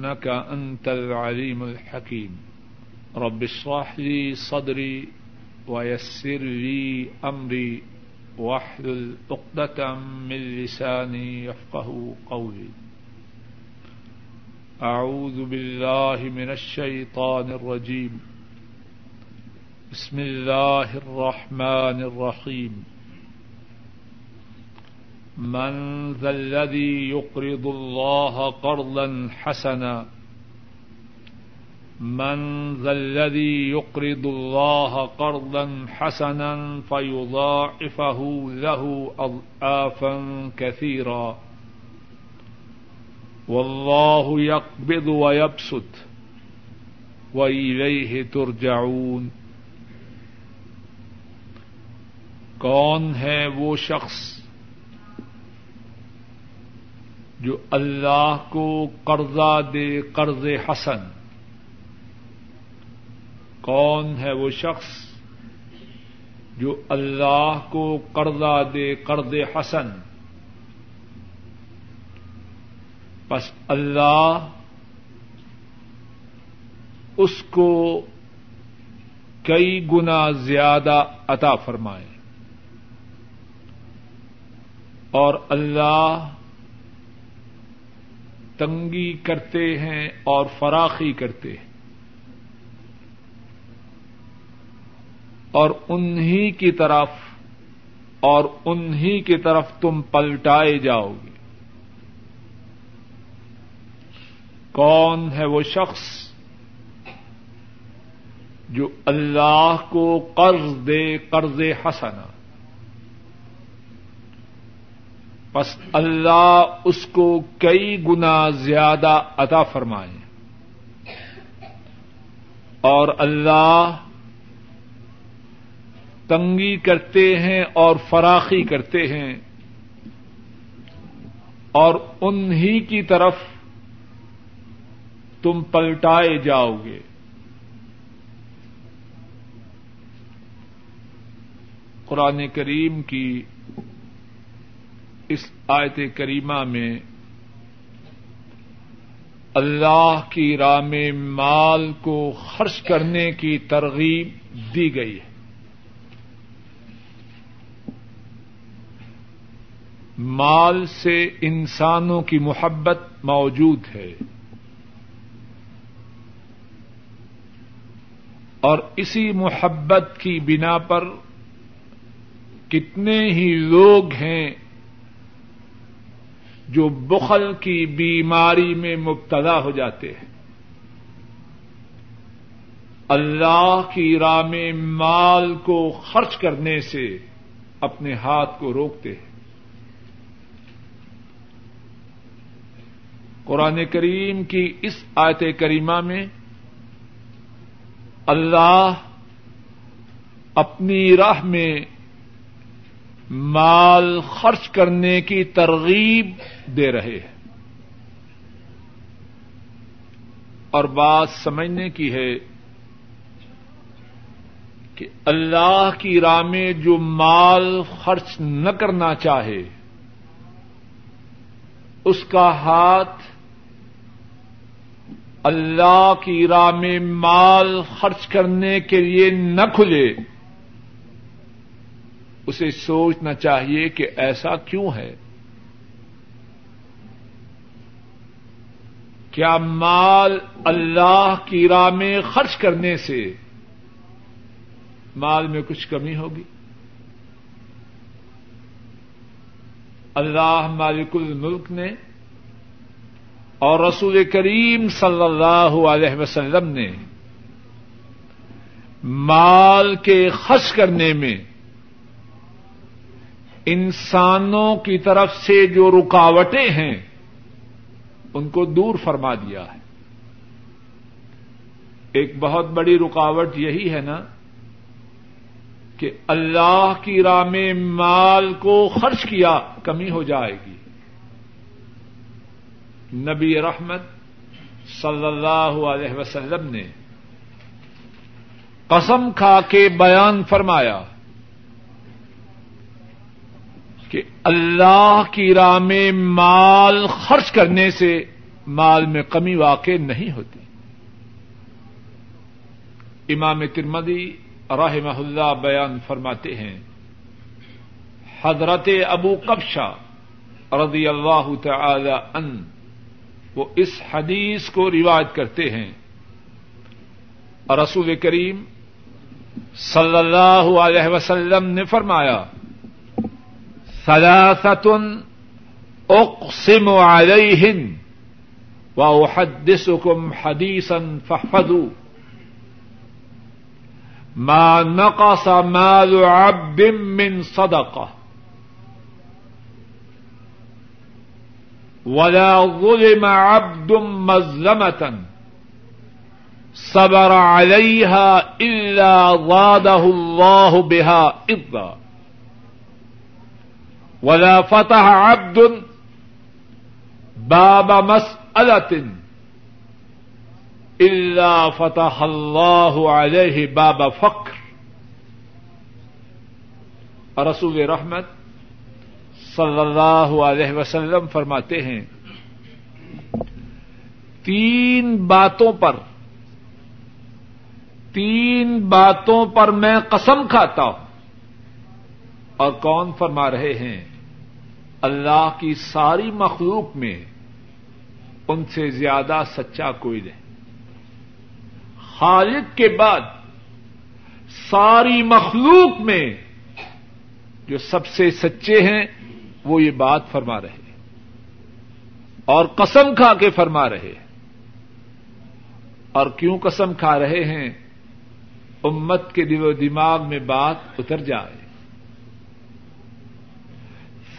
إنك أنت العليم الحكيم. رب اشرح لي صدري ويسر لي أمري واحلل عقدة من لساني يفقه قولي. أعوذ بالله من الشيطان الرجيم. بسم الله الرحمن الرحيم. من ذا الذي يقرض الله قرضا حسنا من ذا الذي يقرض الله قرضا حسنا فيضاعفه له أضعافا كثيرا والله يقبض ويبسط وإليه ترجعون کون ہے وہ شخص جو اللہ کو قرضہ دے قرض حسن۔ کون ہے وہ شخص جو اللہ کو قرضہ دے قرض حسن؟ بس اللہ اس کو کئی گنا زیادہ عطا فرمائے۔ اور اللہ تنگی کرتے ہیں اور فراخی کرتے ہیں۔ اور انہی کی طرف، اور انہی کی طرف تم پلٹائے جاؤ گے۔ کون ہے وہ شخص جو اللہ کو قرض دے قرض حسنا بس اللہ اس کو کئی گنا زیادہ عطا فرمائے۔ اور اللہ تنگی کرتے ہیں اور فراخی کرتے ہیں۔ اور انہی کی طرف تم پلٹائے جاؤ گے۔ قرآن کریم کی اس آیت کریمہ میں اللہ کی راہ میں مال کو خرچ کرنے کی ترغیب دی گئی ہے۔ مال سے انسانوں کی محبت موجود ہے۔ اور اسی محبت کی بنا پر کتنے ہی لوگ ہیں جو بخل کی بیماری میں مبتلا ہو جاتے ہیں۔ اللہ کی راہ میں مال کو خرچ کرنے سے اپنے ہاتھ کو روکتے ہیں۔ قرآن کریم کی اس آیت کریمہ میں اللہ اپنی راہ میں مال خرچ کرنے کی ترغیب دے رہے ہیں۔ اور بات سمجھنے کی ہے کہ اللہ کی راہ میں جو مال خرچ نہ کرنا چاہے، اس کا ہاتھ اللہ کی راہ میں مال خرچ کرنے کے لیے نہ کھلے۔ اسے سوچنا چاہیے کہ ایسا کیوں ہے؟ کیا مال اللہ کی راہ میں خرچ کرنے سے مال میں کچھ کمی ہوگی؟ اللہ مالک الملک نے اور رسول کریم صلی اللہ علیہ وسلم نے مال کے خرچ کرنے میں انسانوں کی طرف سے جو رکاوٹیں ہیں، ان کو دور فرما دیا ہے۔ ایک بہت بڑی رکاوٹ یہی ہے نا کہ اللہ کی راہ میں مال کو خرچ کیا، کمی ہو جائے گی۔ نبی رحمت صلی اللہ علیہ وسلم نے قسم کھا کے بیان فرمایا۔ کہ اللہ کی راہ میں مال خرچ کرنے سے مال میں کمی واقع نہیں ہوتی۔ امام ترمدی رحمہ اللہ بیان فرماتے ہیں، حضرت ابو کبشا رضی اللہ تعالی ان وہ اس حدیث کو روایت کرتے ہیں۔ رسول کریم صلی اللہ علیہ وسلم نے فرمایا سلاست اقسم علیہن واحدثكم حدیثا فاحفظوا ما نقص مال عبد من صدقه ولا ظلم عبد مظلمة صبر عليها إلا ضاده الله بها إضا ولا فتح عبد باب مسألة إلا فتح الله عليه باب فقر رسول رحمت صلی اللہ علیہ وسلم فرماتے ہیں، تین باتوں پر، تین باتوں پر میں قسم کھاتا ہوں۔ اور کون فرما رہے ہیں؟ اللہ کی ساری مخلوق میں ان سے زیادہ سچا کوئی نہیں۔ خالد کے بعد ساری مخلوق میں جو سب سے سچے ہیں، وہ یہ بات فرما رہے اور قسم کھا کے فرما رہے اور کیوں قسم کھا رہے ہیں؟ امت کے دل و دماغ میں بات اتر جائے۔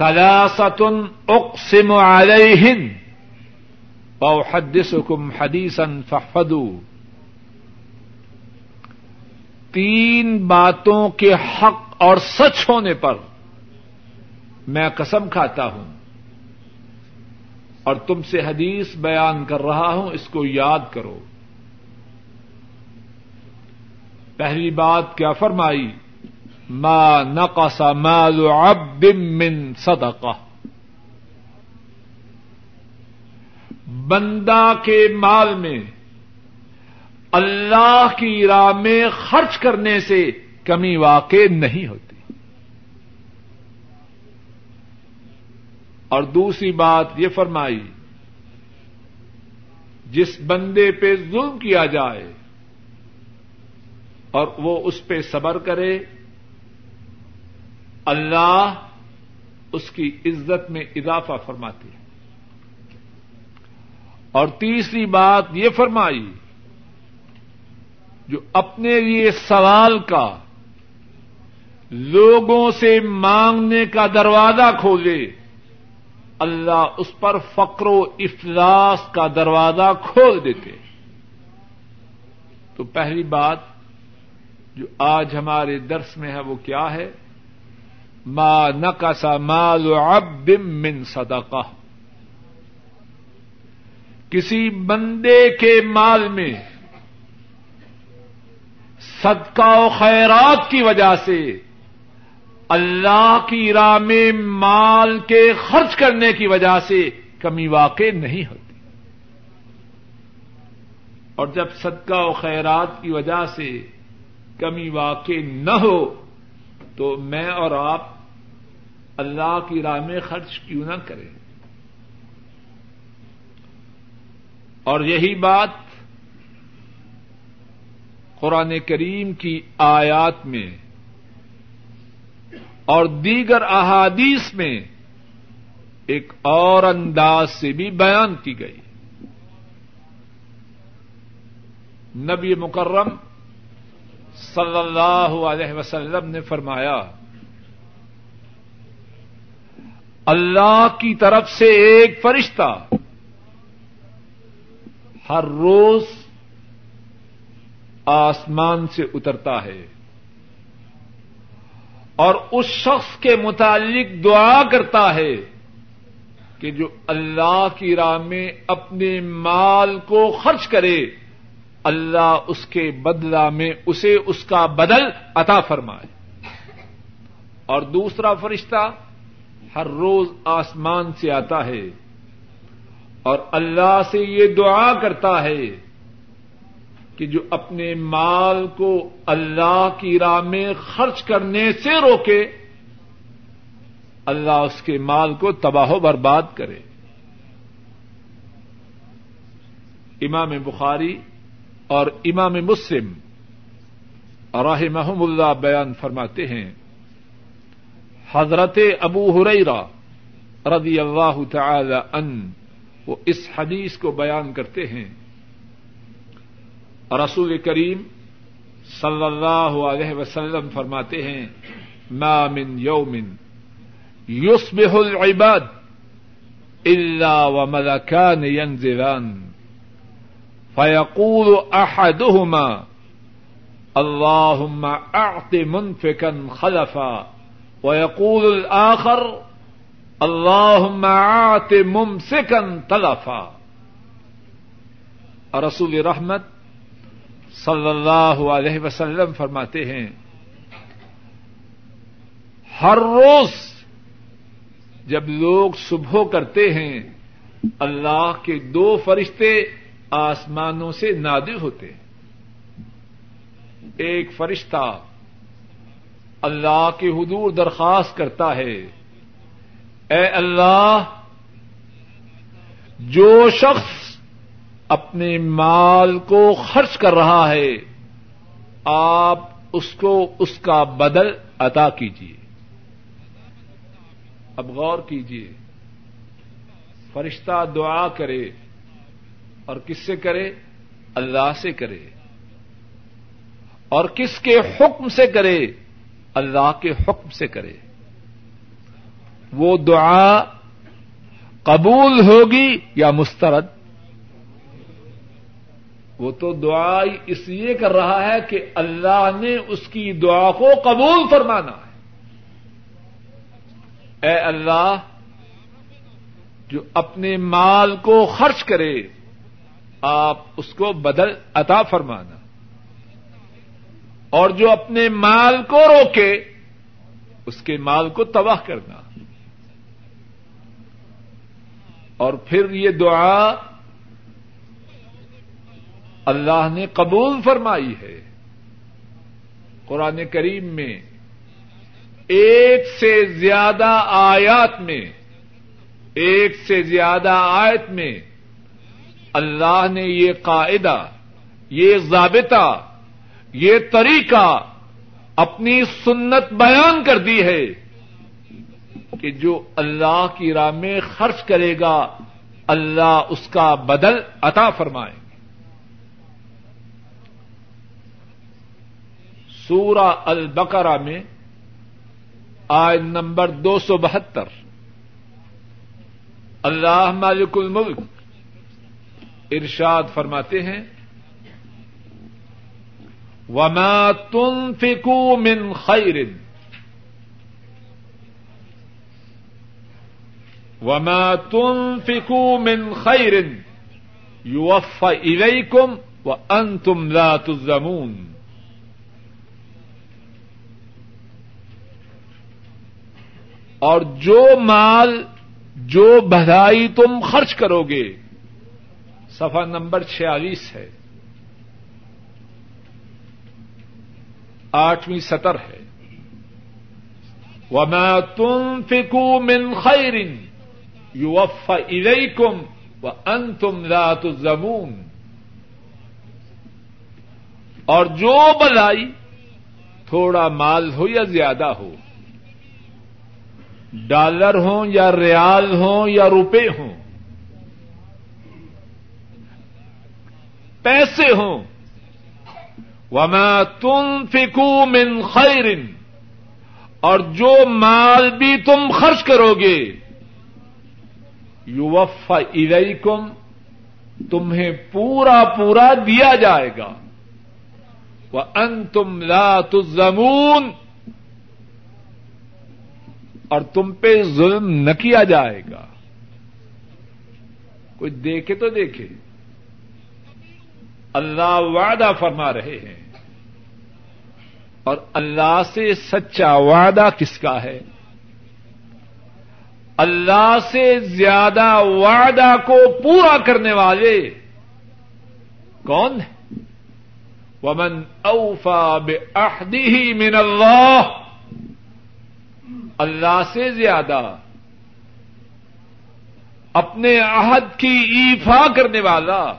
سلاستن اقسم علیہن او حدس حکم حدیثن فہدو تین باتوں کے حق اور سچ ہونے پر میں قسم کھاتا ہوں اور تم سے حدیث بیان کر رہا ہوں، اس کو یاد کرو۔ پہلی بات کیا فرمائی؟ ما نقص مال عبد من صدقہ بندہ کے مال میں اللہ کی راہ میں خرچ کرنے سے کمی واقع نہیں ہوتی۔ اور دوسری بات یہ فرمائی، جس بندے پہ ظلم کیا جائے اور وہ اس پہ صبر کرے اللہ اس کی عزت میں اضافہ فرماتی ہے۔ اور تیسری بات یہ فرمائی، جو اپنے لیے سوال کا، لوگوں سے مانگنے کا دروازہ کھولے، اللہ اس پر فقر و افلاس کا دروازہ کھول دیتے۔ تو پہلی بات جو آج ہمارے درس میں ہے وہ کیا ہے؟ ما نقص مال عبد من صدقہ کسی بندے کے مال میں صدقہ و خیرات کی وجہ سے اللہ کی راہ میں مال کے خرچ کرنے کی وجہ سے کمی واقع نہیں ہوتی۔ اور جب صدقہ و خیرات کی وجہ سے کمی واقع نہ ہو تو میں اور آپ اللہ کی راہ میں خرچ کیوں نہ کریں؟ اور یہی بات قرآن کریم کی آیات میں اور دیگر احادیث میں ایک اور انداز سے بھی بیان کی گئی۔ نبی مکرم صلی اللہ علیہ وسلم نے فرمایا، اللہ کی طرف سے ایک فرشتہ ہر روز آسمان سے اترتا ہے اور اس شخص کے متعلق دعا کرتا ہے کہ جو اللہ کی راہ میں اپنے مال کو خرچ کرے۔ اللہ اس کے بدلہ میں اسے اس کا بدل عطا فرمائے۔ اور دوسرا فرشتہ ہر روز آسمان سے آتا ہے اور اللہ سے یہ دعا کرتا ہے کہ جو اپنے مال کو اللہ کی راہ میں خرچ کرنے سے روکے، اللہ اس کے مال کو تباہ و برباد کرے۔ امام بخاری اور امام مسلم راہ محمد اللہ بیان فرماتے ہیں۔ حضرت ابو ہریرا رضی اللہ تعالی ان وہ اس حدیث کو بیان کرتے ہیں۔ رسول کریم صلی اللہ علیہ وسلم فرماتے ہیں، ما من یومن یصبح العباد الا وملکان ينزلان فيقول احدهما اللهم اعط منفقا خلفا. ويقول الاخر اللهم اعط ممسكا تلفا. رسول رحمت صلی اللہ علیہ وسلم فرماتے ہیں، ہر روز جب لوگ صبح کرتے ہیں، اللہ کے دو فرشتے آسمانوں سے نادر ہوتے ہیں۔ ایک فرشتہ اللہ کے حضور درخواست کرتا ہے، اے اللہ، جو شخص اپنے مال کو خرچ کر رہا ہے، آپ اس کو اس کا بدل عطا کیجیے اب غور کیجیے فرشتہ دعا کرے۔ اور کس سے کرے؟ اللہ سے کرے۔ اور کس کے حکم سے کرے؟ اللہ کے حکم سے کرے۔ وہ دعا قبول ہوگی یا مسترد؟ وہ تو دعا اس لیے کر رہا ہے کہ اللہ نے اس کی دعا کو قبول فرمانا ہے۔ اے اللہ، جو اپنے مال کو خرچ کرے آپ اس کو بدل عطا فرمانا۔ اور جو اپنے مال کو روکے، اس کے مال کو تباہ کرنا۔ اور پھر یہ دعا اللہ نے قبول فرمائی ہے۔ قرآن کریم میں ایک سے زیادہ آیات میں، ایک سے زیادہ آیت میں اللہ نے یہ قاعدہ، یہ ضابطہ، یہ طریقہ اپنی سنت بیان کر دی ہے کہ جو اللہ کی راہ میں خرچ کرے گا، اللہ اس کا بدل عطا فرمائے سورہ البقرہ میں آئے نمبر دو سو بہتر۔ اللہ مالک الملک۔ ارشاد فرماتے ہیں، وما تنفقوا من خیر وما تنفقوا من خیر یوفى الیکم وانتم لا تظلمون۔ اور جو مال، جو بھلائی تم خرچ کرو گے سفا نمبر چھیالیس ہے۔ آٹھویں سطر ہے۔ وہ میں تم فکو من خیرن یو اف کم و ان تم رات زمون اور جو بلائی تھوڑا مال ہو یا زیادہ ہو، ڈالر ہوں یا ریال ہوں یا روپے ہوں پیسے ہوں۔ وما تم فکو من خیرن اور جو مال بھی تم خرچ کرو گے یو وف کم تمہیں پورا پورا دیا جائے گا۔ وہ ان تم لا تزمون اور تم پہ ظلم نہ کیا جائے گا۔ کوئی دیکھے تو دیکھے۔ اللہ وعدہ فرما رہے ہیں۔ اور اللہ سے سچا وعدہ کس کا ہے؟ اللہ سے زیادہ وعدہ کو پورا کرنے والے کون ہے ومن اوفا بعہدہ من اللہ۔ اللہ سے زیادہ اپنے عہد کی ایفا کرنے والا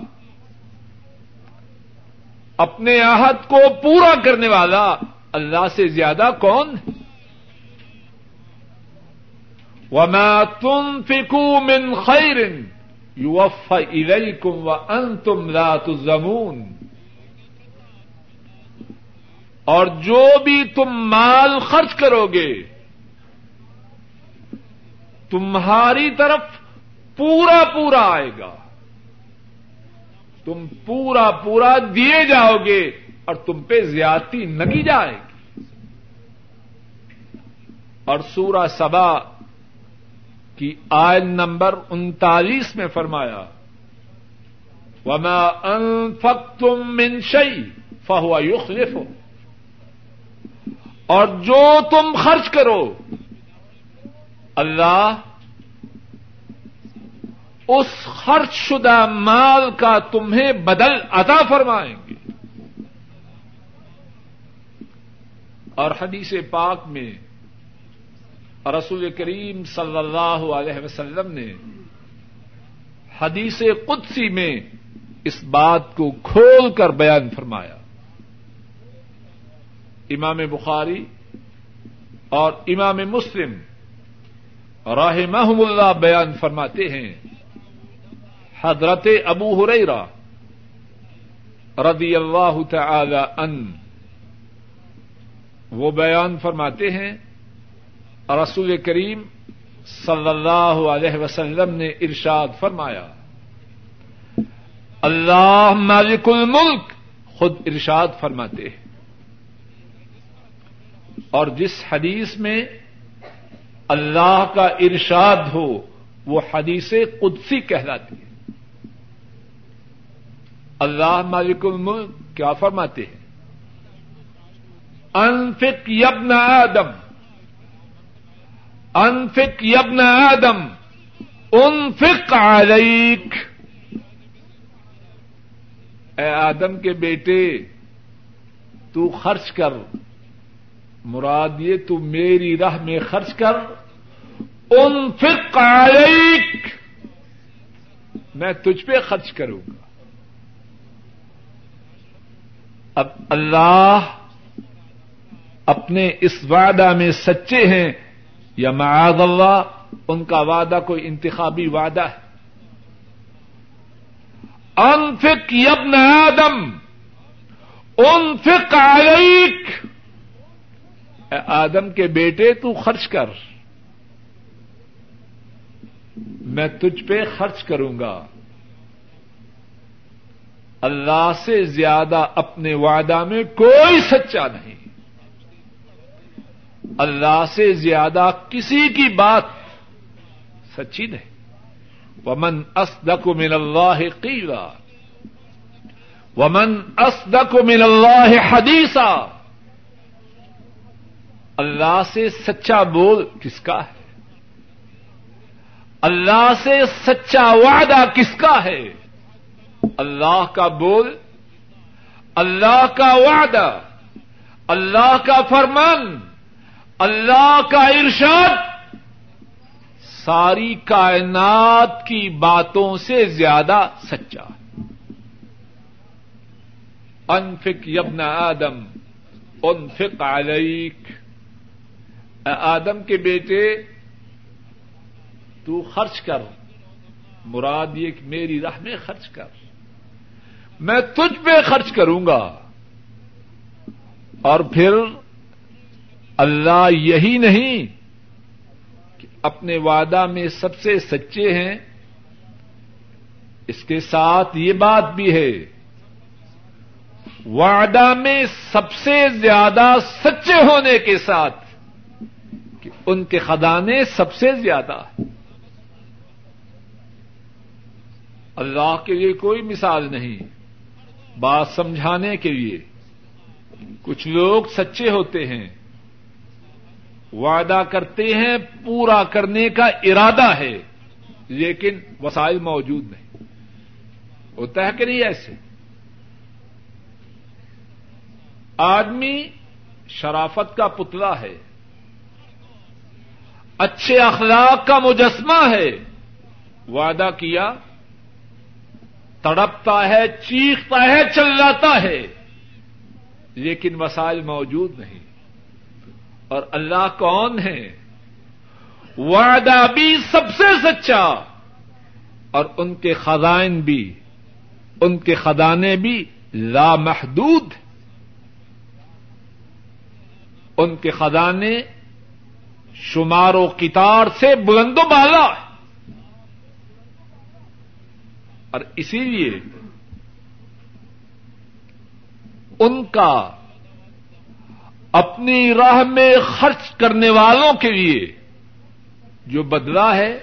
اپنے عہد کو پورا کرنے والا اللہ سے زیادہ کون وما تنفقوا من خیر يوفى اليكم وانتم لا تظلمون۔ اور جو بھی تم مال خرچ کرو گے، تمہاری طرف پورا پورا آئے گا۔ تم پورا پورا دیے جاؤ گے اور تم پہ زیادتی نگی جائے گی۔ اور سورہ سبا کی آئن نمبر انتالیس میں فرمایا، وما انفقتم من شيء فهو يخلفه اور جو تم خرچ کرو، اللہ اس خرچ شدہ مال کا تمہیں بدل عطا فرمائیں گے۔ اور حدیث پاک میں رسول کریم صلی اللہ علیہ وسلم نے حدیث قدسی میں اس بات کو کھول کر بیان فرمایا۔ امام بخاری اور امام مسلم راہ محم اللہ بیان فرماتے ہیں حضرت ابو ہریرا رضی اللہ تعالی ان وہ بیان فرماتے ہیں، رسول کریم صلی اللہ علیہ وسلم نے ارشاد فرمایا، اللہ مالک الملک خود ارشاد فرماتے ہیں۔ اور جس حدیث میں اللہ کا ارشاد ہو، وہ حدیث قدسی کہلاتی ہے۔ اللہ مالک الملک، کیا فرماتے ہیں؟ انفق یبن آدم، انفق یبن آدم، انفق علیک۔ اے آدم کے بیٹے، تو خرچ کر۔ مراد یہ، تو میری راہ میں خرچ کر۔ انفق علیک، میں تجھ پہ خرچ کروں گا۔ اب اللہ اپنے اس وعدہ میں سچے ہیں یا معاذ اللہ، ان کا وعدہ کوئی انتخابی وعدہ ہے۔ انفق یبن آدم، انفق علیک۔ اے آدم کے بیٹے، تو خرچ کر۔ میں تجھ پہ خرچ کروں گا۔ اللہ سے زیادہ اپنے وعدہ میں کوئی سچا نہیں۔ اللہ سے زیادہ کسی کی بات سچی نہیں۔ ومن اسدق من اللہ قیلا ومن اسدق من اللہ حدیثا اللہ سے سچا بول کس کا ہے؟ اللہ سے سچا وعدہ کس کا ہے؟ اللہ کا بول، اللہ کا وعدہ، اللہ کا فرمان، اللہ کا ارشاد، ساری کائنات کی باتوں سے زیادہ سچا۔ انفک یبن آدم، انفق علیک۔ اے آدم کے بیٹے، تو خرچ کر مراد یہ کہ میری راہ میں خرچ کر میں تجھ پہ خرچ کروں گا۔ اور پھر اللہ یہی نہیں کہ اپنے وعدہ میں سب سے سچے ہیں۔ اس کے ساتھ یہ بات بھی ہے، وعدہ میں سب سے زیادہ سچے ہونے کے ساتھ کہ ان کے خدانے سب سے زیادہ۔ اللہ کے لیے کوئی مثال نہیں۔ بات سمجھانے کے لیے۔ کچھ لوگ سچے ہوتے ہیں۔ وعدہ کرتے ہیں، پورا کرنے کا ارادہ ہے، لیکن وسائل موجود نہیں۔ ہوتا ہے کہ نہیں ایسے؟ آدمی شرافت کا پتلا ہے۔ اچھے اخلاق کا مجسمہ ہے۔ وعدہ کیا تڑپتا ہے، چیختا ہے چل جاتا ہے، لیکن وسائل موجود نہیں۔ اور اللہ کون ہے؟ وعدہ بھی سب سے سچا، اور ان کے خزائن بھی۔ ان کے خزانے بھی لامحدود ان کے خزانے شمار و کتار سے بلند و بالا۔ اور اسی لیے ان کا اپنی راہ میں خرچ کرنے والوں کے لیے جو بدلا ہے،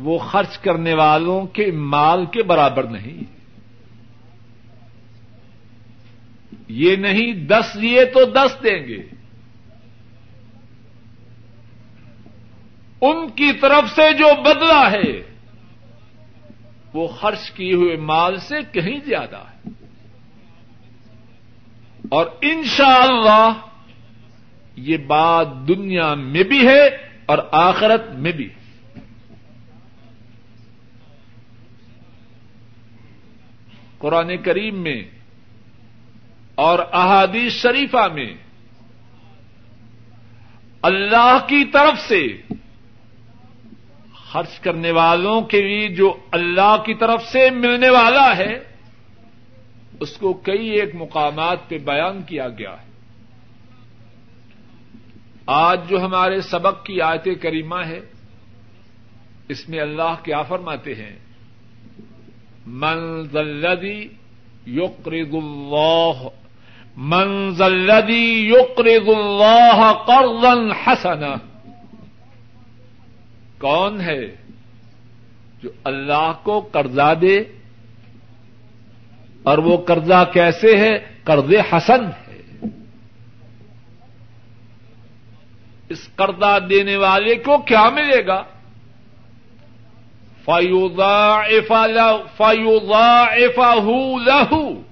وہ خرچ کرنے والوں کے مال کے برابر نہیں۔ یہ نہیں دس لیے تو دس دیں گے۔ ان کی طرف سے جو بدلا ہے وہ خرچ کیے ہوئے مال سے کہیں زیادہ ہے۔ اور انشاءاللہ اللہ یہ بات دنیا میں بھی ہے اور آخرت میں بھی۔ قرآن کریم میں اور احادیث شریفہ میں اللہ کی طرف سے خرچ کرنے والوں کے لیے جو اللہ کی طرف سے ملنے والا ہے، اس کو کئی ایک مقامات پہ بیان کیا گیا ہے۔ آج جو ہمارے سبق کی آیت کریمہ ہے، اس میں اللہ کیا فرماتے ہیں؟ منزلدی یقرض اللہ منزلدی یقرض اللہ قرضا حسنا کون ہے جو اللہ کو قرضہ دے اور وہ قرضہ کیسے ہے؟ قرض حسن ہے۔ اس قرضہ دینے والے کو کیا ملے گا؟ فیوزا ایفا لہو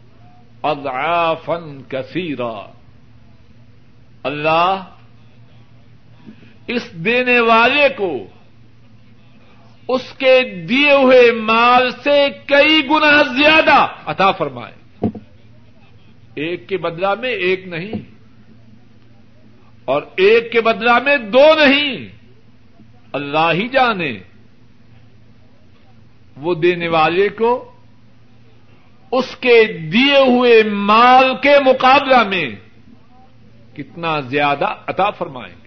اضعافا کثیرا اللہ اس دینے والے کو اس کے دیے ہوئے مال سے کئی گنا زیادہ عطا فرمائے۔ ایک کے بدلا میں ایک نہیں۔ اور ایک کے بدلا میں دو نہیں۔ اللہ ہی جانے۔ وہ دینے والے کو اس کے دیے ہوئے مال کے مقابلہ میں کتنا زیادہ عطا فرمائیں گے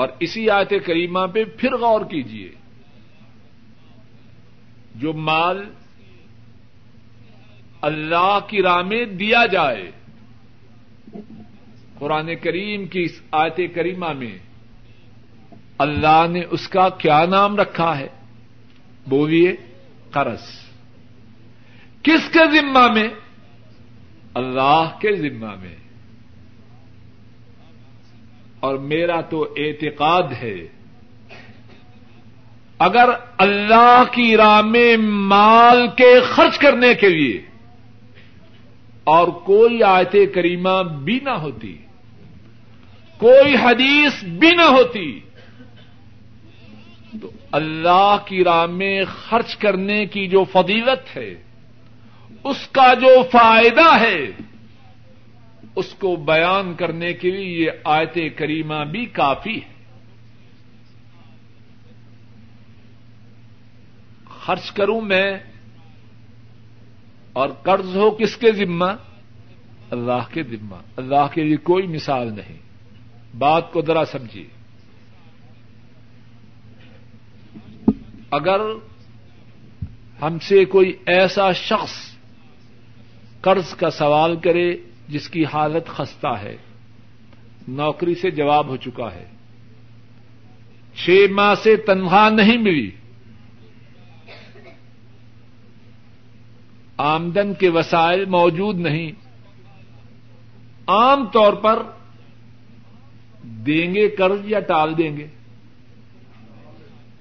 اور اسی آیت کریمہ پہ پھر غور کیجیے جو مال اللہ کی راہ میں دیا جائے۔ قرآن کریم کی اس آیت کریمہ میں اللہ نے اس کا کیا نام رکھا ہے؟ بولیے، قرض۔ کس کے ذمہ میں؟ اللہ کے ذمہ میں۔ اور میرا تو اعتقاد ہے، اگر اللہ کی راہ میں مال کے خرچ کرنے کے لیے اور کوئی آیت کریمہ بھی نہ ہوتی، کوئی حدیث بھی نہ ہوتی، تو اللہ کی راہ میں خرچ کرنے کی جو فضیلت ہے، اس کا جو فائدہ ہے اس کو بیان کرنے کے لیے یہ آیت کریمہ بھی کافی ہے۔ خرچ کروں میں اور قرض ہو کس کے ذمہ؟ اللہ کے ذمہ۔ اللہ کے لیے کوئی مثال نہیں۔ بات کو ذرا سمجھیے۔ اگر ہم سے کوئی ایسا شخص قرض کا سوال کرے جس کی حالت خستہ ہے، نوکری سے جواب ہو چکا ہے۔ چھ ماہ سے تنخواہ نہیں ملی۔ آمدن کے وسائل موجود نہیں۔ عام طور پر دیں گے قرض یا ٹال دیں گے۔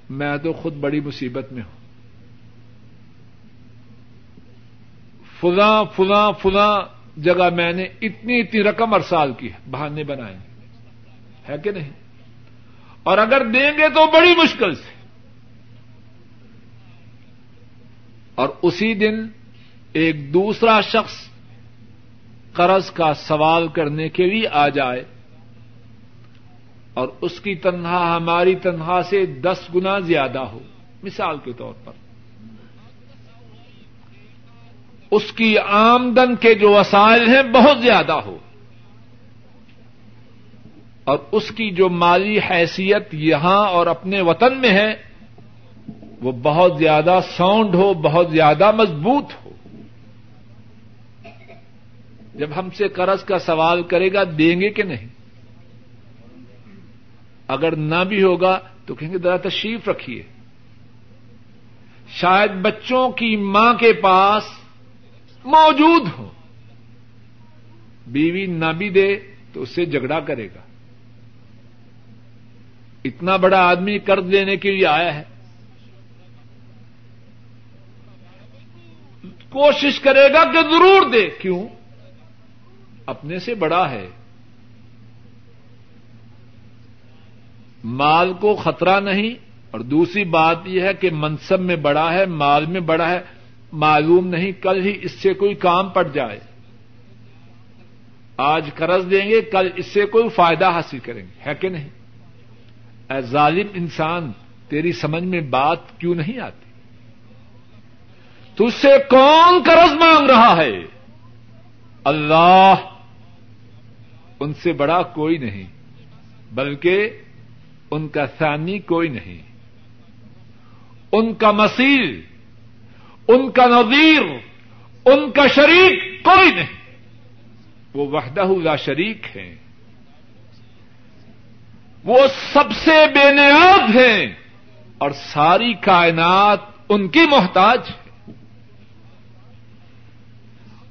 میں تو خود بڑی مصیبت میں ہوں۔ فلاں فلاں فلاں جگہ میں نے اتنی اتنی رقم ارسال کی ہے، بہانے بنائے ہے کہ نہیں؟ اور اگر دیں گے تو بڑی مشکل سے۔ اور اسی دن ایک دوسرا شخص قرض کا سوال کرنے کے لیے آ جائے اور اس کی تنہا، ہماری تنہا سے دس گنا زیادہ ہو۔ مثال کے طور پر۔ اس کی آمدن کے جو وسائل ہیں بہت زیادہ ہو۔ اور اس کی جو مالی حیثیت یہاں اور اپنے وطن میں ہے، وہ بہت زیادہ ساؤنڈ ہو، بہت زیادہ مضبوط ہو۔ جب ہم سے قرض کا سوال کرے گا، دیں گے کہ نہیں؟ اگر نہ بھی ہوگا، تو کہیں گے ذرا تشریف رکھیے۔ شاید بچوں کی ماں کے پاس موجود ہو بیوی نہ بھی دے تو اس سے جھگڑا کرے گا۔ اتنا بڑا آدمی قرض لینے کے لیے آیا ہے۔ کوشش کرے گا کہ ضرور دے۔ کیوں؟ اپنے سے بڑا ہے۔ مال کو خطرہ نہیں۔ اور دوسری بات یہ ہے کہ منصب میں بڑا ہے، مال میں بڑا ہے۔ معلوم نہیں کل ہی اس سے کوئی کام پڑ جائے۔ آج قرض دیں گے، کل اس سے کوئی فائدہ حاصل کریں گے۔ ہے کہ نہیں؟ اے ظالم انسان، تیری سمجھ میں بات کیوں نہیں آتی؟ تج سے کون قرض مانگ رہا ہے؟ اللہ ان سے بڑا کوئی نہیں، بلکہ ان کا ثانی کوئی نہیں۔ ان کا مسیل ان کا نظیر، ان کا شریک کوئی نہیں۔ وہ وحدہ لا شریک ہیں۔ وہ سب سے بے نیاد ہیں اور ساری کائنات ان کی محتاج ہے۔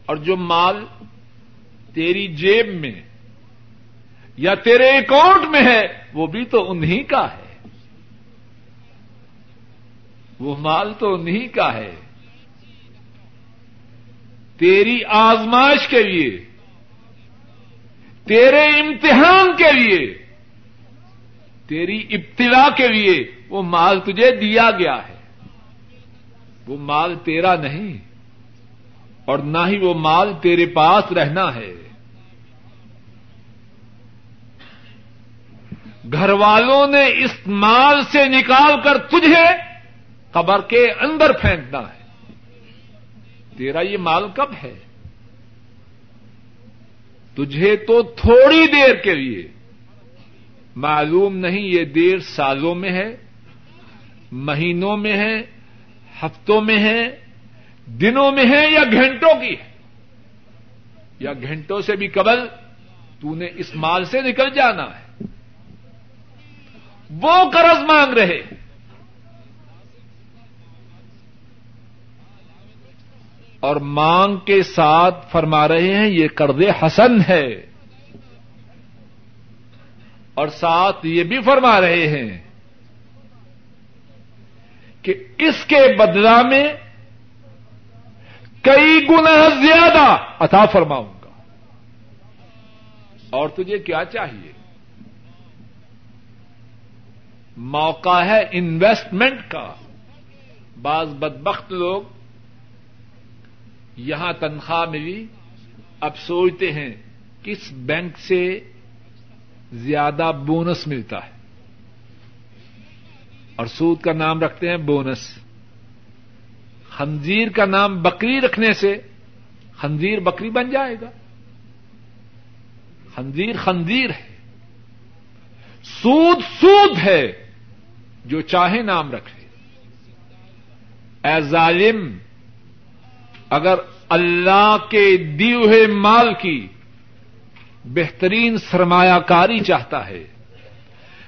اور جو مال تیری جیب میں یا تیرے اکاؤنٹ میں ہے، وہ بھی تو انہیں کا ہے۔ وہ مال تو انہیں کا ہے۔ تیری آزمائش کے لیے، تیرے امتحان کے لیے، تیری ابتلا کے لیے وہ مال تجھے دیا گیا ہے۔ وہ مال تیرا نہیں، اور نہ ہی وہ مال تیرے پاس رہنا ہے۔ گھر والوں نے اس مال سے نکال کر تجھے قبر کے اندر پھینکنا ہے۔ تیرا یہ مال کب ہے؟ تجھے تو تھوڑی دیر کے لیے۔ معلوم نہیں یہ دیر سالوں میں ہے، مہینوں میں ہے، ہفتوں میں ہے، دنوں میں ہے یا گھنٹوں کی ہے۔ یا گھنٹوں سے بھی قبل تو نے اس مال سے نکل جانا ہے۔ وہ قرض مانگ رہے۔ اور مانگ کے ساتھ فرما رہے ہیں، یہ قرض حسن ہے۔ اور ساتھ یہ بھی فرما رہے ہیں کہ اس کے بدلا میں کئی گنا زیادہ عطا فرماؤں گا۔ اور تجھے کیا چاہیے؟ موقع ہے انویسٹمنٹ کا۔ بعض بدبخت لوگ یہاں تنخواہ ملی اب سوچتے ہیں کس بینک سے زیادہ بونس ملتا ہے۔ اور سود کا نام رکھتے ہیں بونس۔ خنزیر کا نام بکری رکھنے سے خنزیر بکری بن جائے گا۔ خنزیر خنزیر ہے۔ سود سود ہے جو چاہے نام رکھے۔ اے ظالم اگر اللہ کے دیے ہوئے مال کی بہترین سرمایہ کاری چاہتا ہے،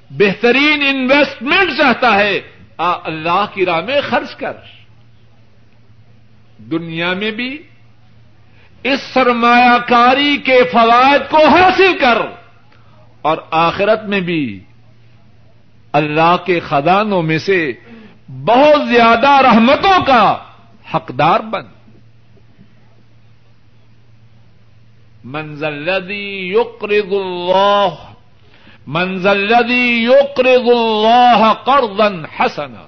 بہترین انویسٹمنٹ چاہتا ہے، آ اللہ کی راہ میں خرچ کر۔ دنیا میں بھی اس سرمایہ کاری کے فوائد کو حاصل کر۔ اور آخرت میں بھی اللہ کے خدانوں میں سے بہت زیادہ رحمتوں کا حقدار بن۔ منزل یقرض اللہ منزل لدی یقرض اللہ قرضا حسنا،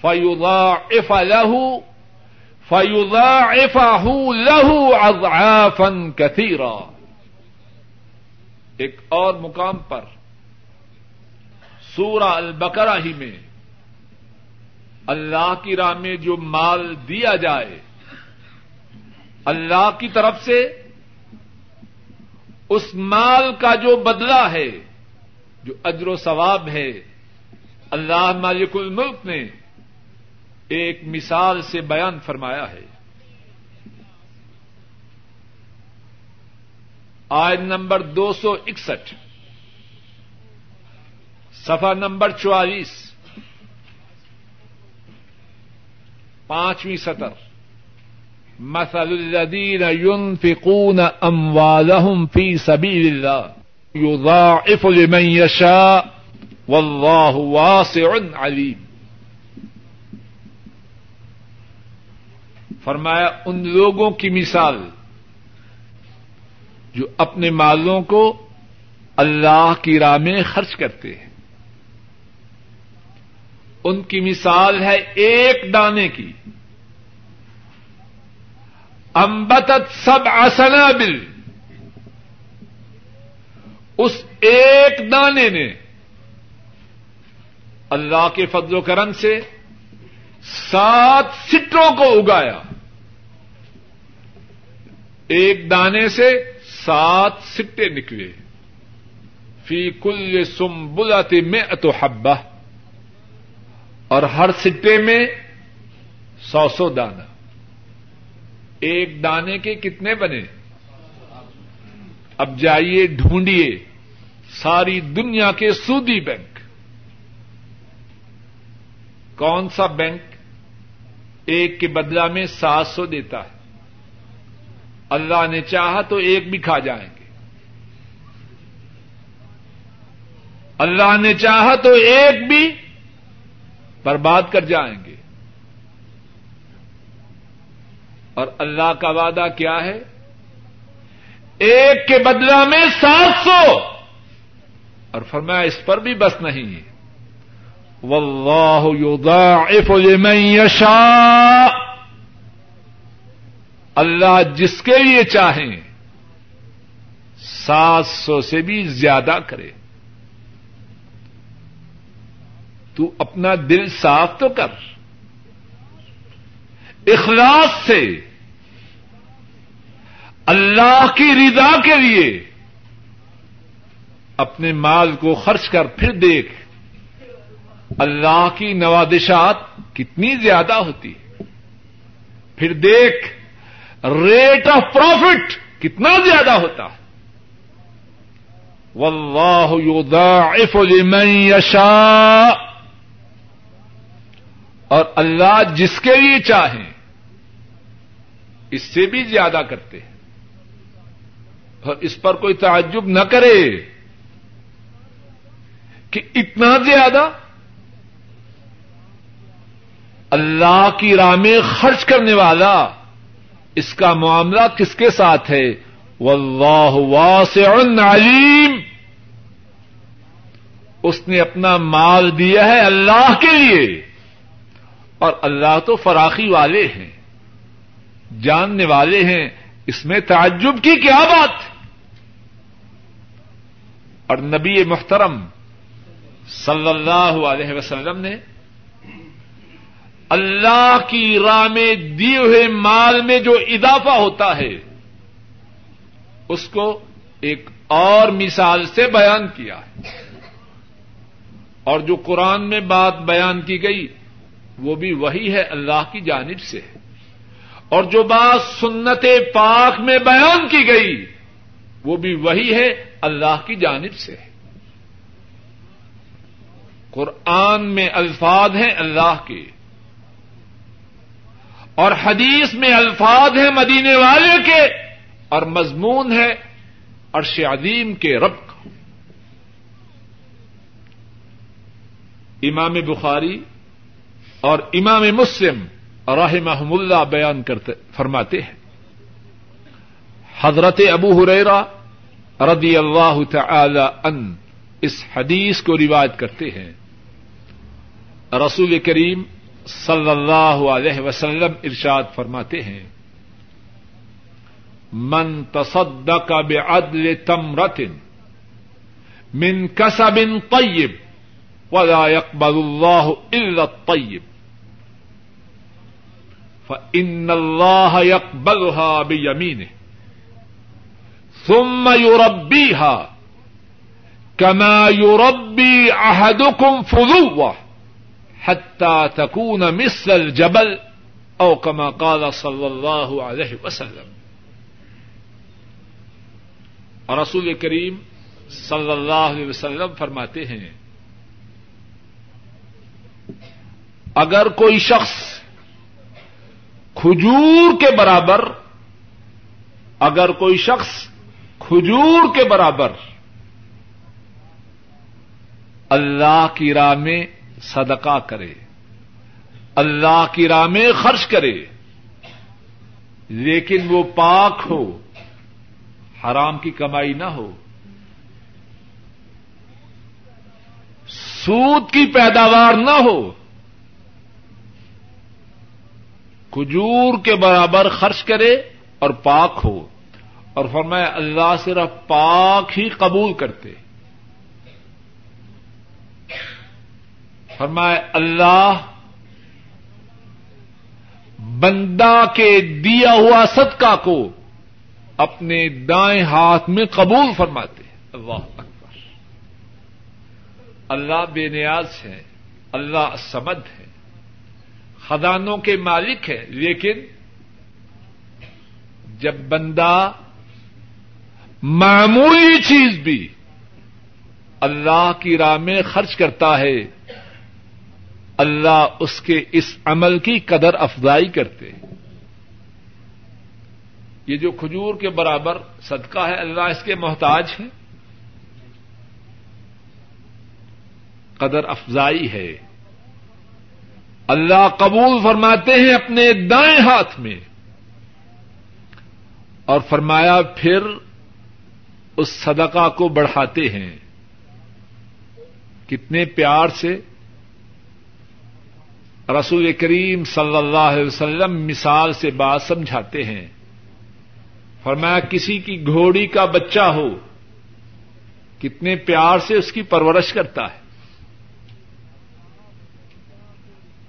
فیضاعف له، فیضاعفه له اضعافا كثيرا ایک اور مقام پر، سورہ البقرہ ہی میں اللہ کی راہ میں جو مال دیا جائے اللہ کی طرف سے اس مال کا جو بدلہ ہے، جو اجر و ثواب ہے، اللہ مالک الملک نے ایک مثال سے بیان فرمایا ہے۔ آئن نمبر دو سو اکسٹھ۔ سفا نمبر چوالیس۔ پانچویں سطر۔ مثل الذين ينفقون اموالهم في سبيل الله. يضاعف لمن يشاء. والله واسع عليم. فرمایا، ان لوگوں کی مثال جو اپنے مالوں کو اللہ کی راہ میں خرچ کرتے ہیں. ان کی مثال ہے ایک دانے کی. امبتت سب آسنا بل اس ایک دانے نے اللہ کے فضل و کرم سے سات سٹوں کو اگایا۔ ایک دانے سے سات سٹے نکلے۔ فی کل سم بلاتی میں اتو حبا اور ہر سٹے میں سو سو دانا۔ ایک دانے کے کتنے بنے؟ اب جائیے ڈھونڈیے ساری دنیا کے سودی بینک۔ کون سا بینک ایک کے بدلا میں سات سو دیتا ہے؟ اللہ نے چاہا تو ایک بھی کھا جائیں گے۔ اللہ نے چاہا تو ایک بھی برباد کر جائیں گے۔ اور اللہ کا وعدہ کیا ہے؟ ایک کے بدلا میں سات سو۔ اور فرمایا، اس پر بھی بس نہیں ہے۔ واللہ یضاعف لمن یشاء اللہ جس کے لیے چاہیں، سات سو سے بھی زیادہ کرے۔ تو اپنا دل صاف تو کر۔ اخلاص سے۔ اللہ کی رضا کے لیے اپنے مال کو خرچ کر پھر دیکھ، اللہ کی نوادشات کتنی زیادہ ہوتی پھر دیکھ، ریٹ آف پروفٹ کتنا زیادہ ہوتا واللہ یضاعف لمن یشاء۔ اور اللہ جس کے لیے چاہیں، اس سے بھی زیادہ کرتے ہیں۔ اور اس پر کوئی تعجب نہ کرے کہ اتنا زیادہ اللہ کی راہ میں خرچ کرنے والا اس کا معاملہ کس کے ساتھ ہے؟ واللہ واسع علیم۔ اس نے اپنا مال دیا ہے اللہ کے لیے۔ اور اللہ تو فراخی والے ہیں، جاننے والے ہیں۔ اس میں تعجب کی کیا بات؟ اور نبی محترم صلی اللہ علیہ وسلم نے اللہ کی راہ میں دیے ہوئے مال میں جو اضافہ ہوتا ہے، اس کو ایک اور مثال سے بیان کیا ہے۔ اور جو قرآن میں بات بیان کی گئی، وہ بھی وہی ہے اللہ کی جانب سے۔ اور جو بات سنت پاک میں بیان کی گئی، وہ بھی وہی ہے اللہ کی جانب سے قرآن میں الفاظ ہیں اللہ کے۔ اور حدیث میں الفاظ ہیں مدینے والے کے۔ اور مضمون ہے عرش عظیم کے رب کا۔ امام بخاری اور امام مسلم رحمہ اللہ بیان کرتے فرماتے ہیں۔ حضرت ابو حریرا رضی اللہ تعالی ان اس حدیث کو روایت کرتے ہیں۔ رسول کریم صلی اللہ علیہ وسلم ارشاد فرماتے ہیں۔ من تصدق بعدل تمرت من کسب طیب ولا يقبل الله الا الطيب فان الله يقبلها بيمينه ثم يربيها كما يربي احدكم فضوه حتى تكون مثل الجبل او كما قال صلى الله عليه وسلم. رسول کریم صلی اللہ علیہ وسلم فرماتے ہیں، اگر کوئی شخص کھجور کے برابر، اگر کوئی شخص کھجور کے برابر اللہ کی راہ میں صدقہ کرے، اللہ کی راہ میں خرچ کرے، لیکن وہ پاک ہو، حرام کی کمائی نہ ہو۔ سود کی پیداوار نہ ہو۔ کھجور کے برابر خرچ کرے اور پاک ہو۔ اور فرمائے اللہ صرف پاک ہی قبول کرتے۔ فرمائے اللہ بندہ کے دیا ہوا صدقہ کو اپنے دائیں ہاتھ میں قبول فرماتے۔ اللہ اکبر۔ اللہ بے نیاز ہے اللہ سمد ہے خدانوں کے مالک ہے لیکن جب بندہ معمولی چیز بھی اللہ کی راہ میں خرچ کرتا ہے، اللہ اس کے اس عمل کی قدر افزائی کرتے یہ جو کھجور کے برابر صدقہ ہے، اللہ اس کے محتاج ہے۔ قدر افزائی ہے۔ اللہ قبول فرماتے ہیں اپنے دائیں ہاتھ میں۔ اور فرمایا، پھر اس صدقہ کو بڑھاتے ہیں کتنے پیار سے رسول کریم صلی اللہ علیہ وسلم مثال سے بات سمجھاتے ہیں فرمایا کسی کی گھوڑی کا بچہ ہو کتنے پیار سے اس کی پرورش کرتا ہے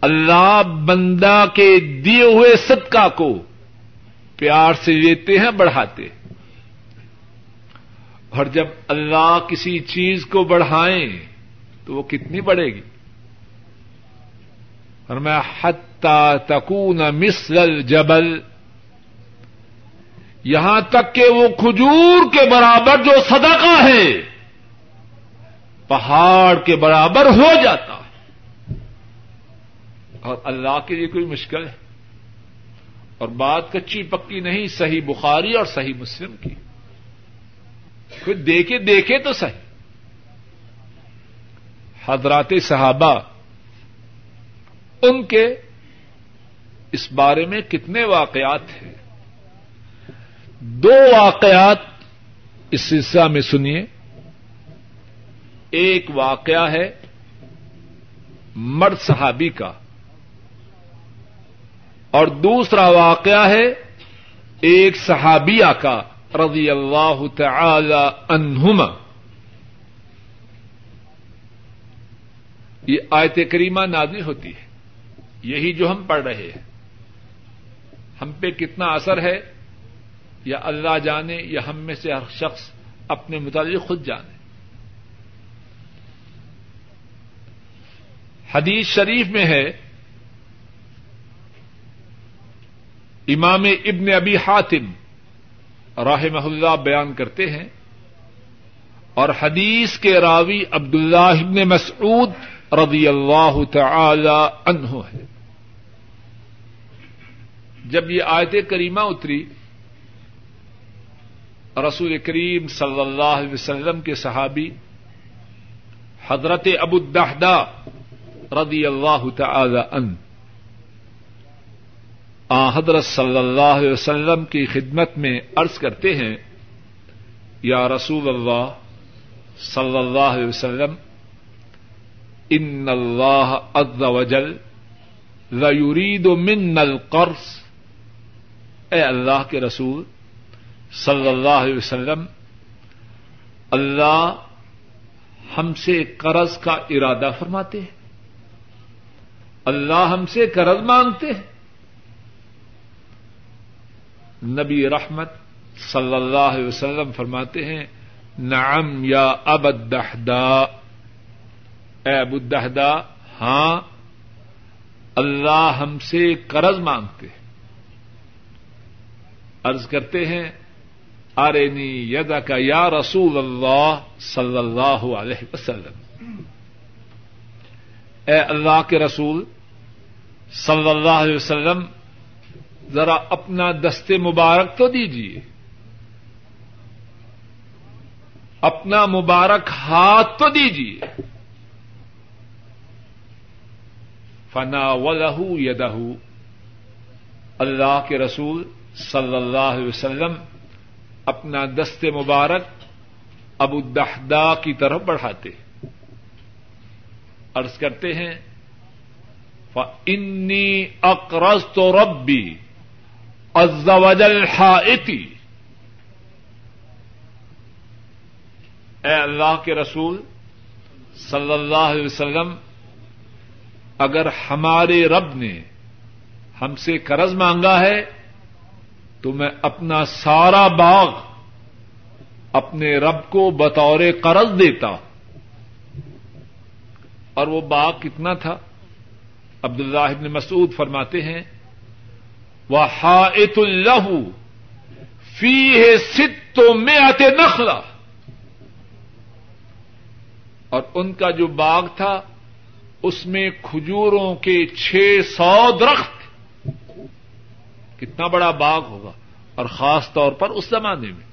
اللہ بندہ کے دیے ہوئے صدقہ کو پیار سے لیتے ہیں بڑھاتے ہیں اور جب اللہ کسی چیز کو بڑھائیں تو وہ کتنی بڑھے گی؟ اور میں حتا تکون مثل جبل یہاں تک کہ وہ کھجور کے برابر جو صدقہ ہے، پہاڑ کے برابر ہو جاتا ہے۔ اور اللہ کے لیے کوئی مشکل ہے۔ اور بات کچی پکی نہیں، صحیح بخاری اور صحیح مسلم کی۔ کوئی دیکھے دیکھے تو صحیح۔ حضرات صحابہ، ان کے اس بارے میں کتنے واقعات ہیں؟ دو واقعات اس سلسلہ میں سنیے۔ ایک واقعہ ہے مرد صحابی کا، اور دوسرا واقعہ ہے ایک صحابیہ کا۔ رضی اللہ تعالی عنہما۔ یہ آیت کریمہ نازل ہوتی ہے۔ یہی جو ہم پڑھ رہے ہیں۔ ہم پہ کتنا اثر ہے، یا اللہ جانے یا ہم میں سے ہر شخص اپنے متعلق خود جانے۔ حدیث شریف میں ہے، امام ابن ابی حاتم راہ اللہ بیان کرتے ہیں اور حدیث کے راوی عبد اللہ ابن مسعود رضی اللہ تعالی عنہ ہے۔ جب یہ آیت کریمہ اتری، رسول کریم صلی اللہ علیہ وسلم کے صحابی حضرت ابو الدہدا رضی اللہ تعالی ان آ حضرت صلی اللہ علیہ وسلم کی خدمت میں عرض کرتے ہیں، یا رسول اللہ صلی اللہ علیہ وسلم، ان اللہ عز وجل یرید من القرض اے اللہ کے رسول صلی اللہ علیہ وسلم، اللہ ہم سے قرض کا ارادہ فرماتے ہیں۔ اللہ ہم سے قرض مانگتے ہیں۔ نبی رحمت صلی اللہ علیہ وسلم فرماتے ہیں، نعم یا اب الدہدا اے ابو الدہدا ہاں اللہ ہم سے قرض مانگتے ہیں۔ عرض کرتے ہیں، ارنی یدا کا یا رسول اللہ صلی اللہ علیہ وسلم۔ اے اللہ کے رسول صلی اللہ علیہ وسلم ذرا اپنا دستے مبارک تو دیجیے اپنا مبارک ہاتھ تو دیجیے فنا و لہو یدہ اللہ کے رسول صلی اللہ علیہ وسلم اپنا دست مبارک ابو دہدا کی طرف بڑھاتے۔ عرض کرتے ہیں انی اقرض تو ربی ازوجل حائتی اے اللہ کے رسول صلی اللہ علیہ وسلم، اگر ہمارے رب نے ہم سے قرض مانگا ہے، تو میں اپنا سارا باغ اپنے رب کو بطور قرض دیتا۔ اور وہ باغ کتنا تھا؟ عبد اللہ مسعود فرماتے ہیں وہ ہاط اللہ فی ہے ست میں آتے نخلا اور ان کا جو باغ تھا، اس میں کھجوروں کے چھ سو درخت۔ کتنا بڑا باغ ہوگا، اور خاص طور پر اس زمانے میں۔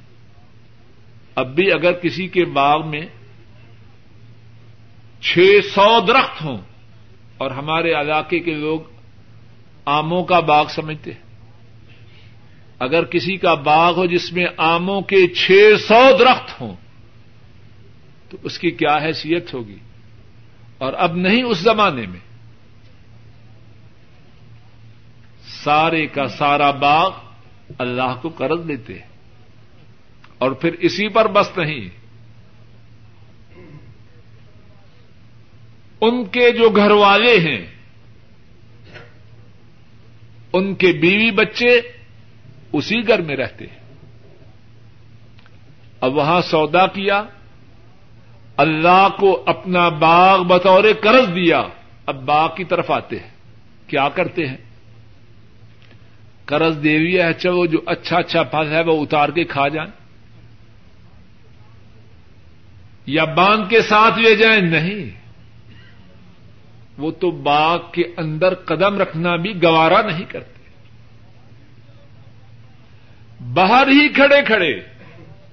اب بھی اگر کسی کے باغ میں چھ سو درخت ہوں، اور ہمارے علاقے کے لوگ آموں کا باغ سمجھتے ہیں۔ اگر کسی کا باغ ہو جس میں آموں کے چھ سو درخت ہوں، تو اس کی کیا حیثیت ہوگی؟ اور اب نہیں اس زمانے میں۔ سارے کا سارا باغ اللہ کو قرض دیتے ہیں۔ اور پھر اسی پر بس نہیں۔ ان کے جو گھر والے ہیں، ان کے بیوی بچے اسی گھر میں رہتے ہیں۔ اب وہاں سودا کیا، اللہ کو اپنا باغ بطور قرض دیا۔ اب باغ کی طرف آتے ہیں۔ کیا کرتے ہیں؟ قرض دے ہے اچھا وہ جو اچھا اچھا پھل ہے وہ اتار کے کھا جائیں۔ یا باغ کے ساتھ لے جائیں؟ نہیں۔ وہ تو باغ کے اندر قدم رکھنا بھی گوارا نہیں کرتے۔ باہر ہی کھڑے کھڑے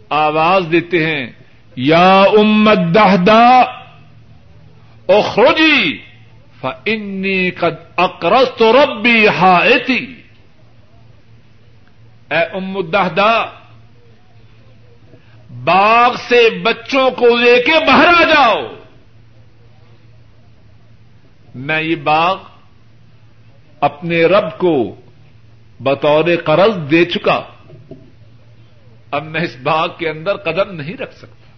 آواز دیتے ہیں، یا امت دہدا اخروجی فنی قد اقرض تو ربی ہائتی اے ام الدہدا، باغ سے بچوں کو لے کے باہر آ جاؤ۔ میں یہ باغ اپنے رب کو بطور قرض دے چکا۔ اب میں اس باغ کے اندر قدم نہیں رکھ سکتا۔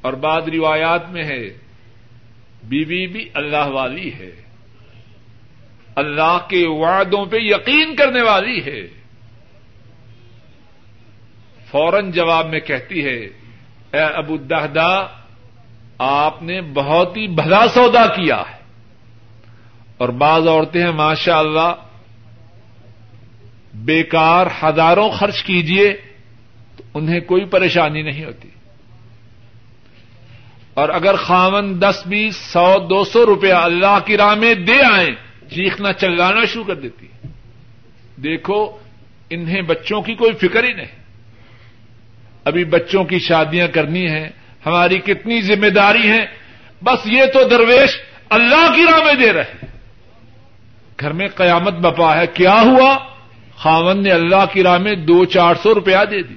اور بعد روایات میں ہے، بیوی بھی اللہ والی ہے۔ اللہ کے وعدوں پہ یقین کرنے والی ہے۔ فوراً جواب میں کہتی ہے، اے ابو دہدا آپ نے بہت ہی بھلا سودا کیا ہے۔ اور بعض عورتیں ہیں ماشاء اللہ بیکار ہزاروں خرچ کیجیے تو انہیں کوئی پریشانی نہیں ہوتی۔ اور اگر خامن دس بیس سو دو سو روپیہ اللہ کی راہ میں دے آئیں، چیخنا چلانا شروع کر دیتی۔ دیکھو، انہیں بچوں کی کوئی فکر ہی نہیں۔ ابھی بچوں کی شادیاں کرنی ہیں، ہماری کتنی ذمہ داری ہیں۔ بس یہ تو درویش اللہ کی راہ میں دے رہے۔ گھر میں قیامت بپا ہے، کیا ہوا؟ خاون نے اللہ کی راہ میں دو چار سو روپیہ دے دی۔